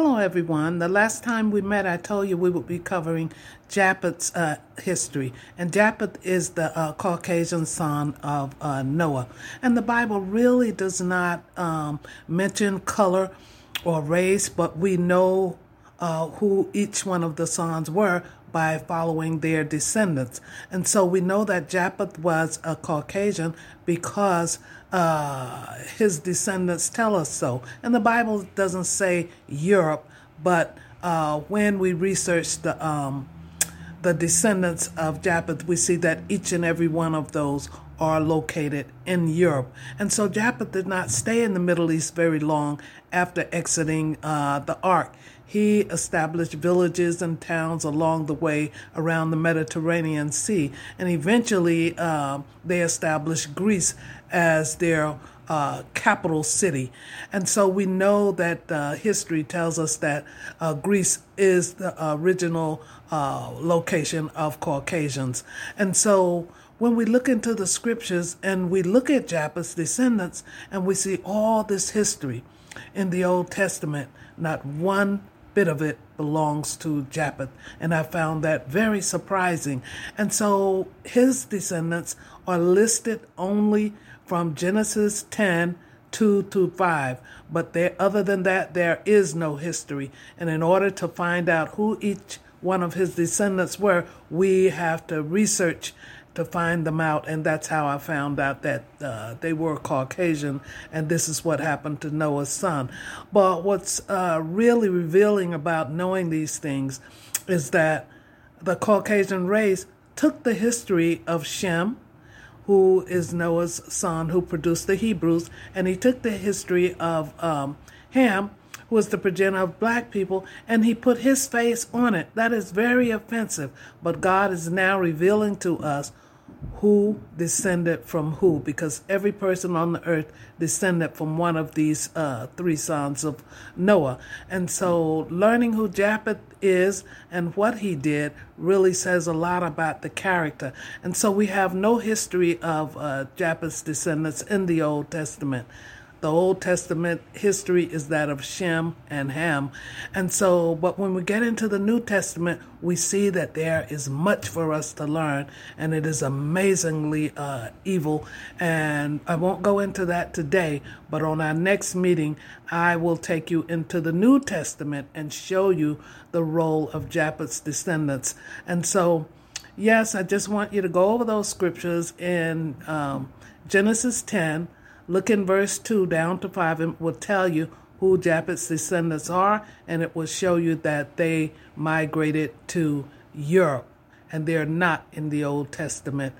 Hello, everyone. The last time we met, I told you we would be covering Japheth's uh, history. And Japheth is the uh, Caucasian son of uh, Noah. And the Bible really does not um, mention color or race, but we know uh, who each one of the sons were by following their descendants. And so we know that Japheth was a Caucasian because uh, his descendants tell us so. And the Bible doesn't say Europe, but uh, when we research the um, the descendants of Japheth, we see that each and every one of those are located in Europe. And so Japheth did not stay in the Middle East very long after exiting uh, the ark. He established villages and towns along the way around the Mediterranean Sea, and eventually uh, they established Greece as their uh, capital city. And so we know that uh, history tells us that uh, Greece is the original uh, location of Caucasians. And so when we look into the scriptures and we look at Japheth's descendants and we see all this history in the Old Testament, not one bit of it belongs to Japheth. And I found that very surprising. And so his descendants are listed only from Genesis 10 2 to 5. But there, other than that, there is no history. And in order to find out who each one of his descendants were, we have to research to find them out, and that's how I found out that uh, they were Caucasian, and this is what happened to Noah's son. But what's uh, really revealing about knowing these things is that the Caucasian race took the history of Shem, who is Noah's son, who produced the Hebrews, and he took the history of um, Ham, who was the progenitor of black people, and he put his face on it. That is very offensive. But God is now revealing to us who descended from who, because every person on the earth descended from one of these uh, three sons of Noah. And so, learning who Japheth is and what he did really says a lot about the character. And so, we have no history of uh, Japheth's descendants in the Old Testament. The Old Testament history is that of Shem and Ham. And so, but when we get into the New Testament, we see that there is much for us to learn, and it is amazingly uh, evil. And I won't go into that today, but on our next meeting, I will take you into the New Testament and show you the role of Japheth's descendants. And so, yes, I just want you to go over those scriptures in um, Genesis 10 Look in verse 2 down to 5, and will tell you who Japheth's descendants are, and it will show you that they migrated to Europe, and they're not in the Old Testament.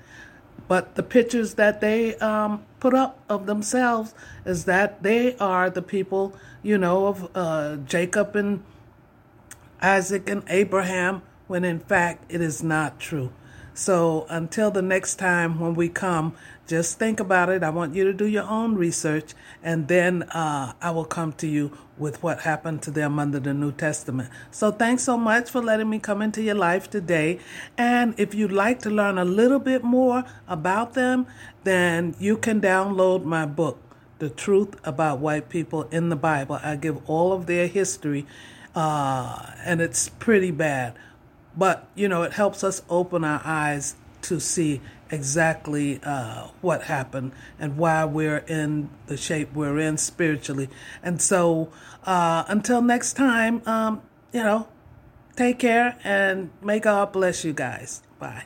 But the pictures that they um, put up of themselves is that they are the people, you know, of uh, Jacob and Isaac and Abraham, when in fact it is not true. So until the next time when we come, just think about it. I want you to do your own research, and then uh, I will come to you with what happened to them under the New Testament. So thanks so much for letting me come into your life today. And if you'd like to learn a little bit more about them, then you can download my book, The Truth About White People in the Bible. I give all of their history, uh, and it's pretty bad. But, you know, it helps us open our eyes to see exactly uh, what happened and why we're in the shape we're in spiritually. And so, uh, until next time, um, you know, take care and may God bless you guys. Bye.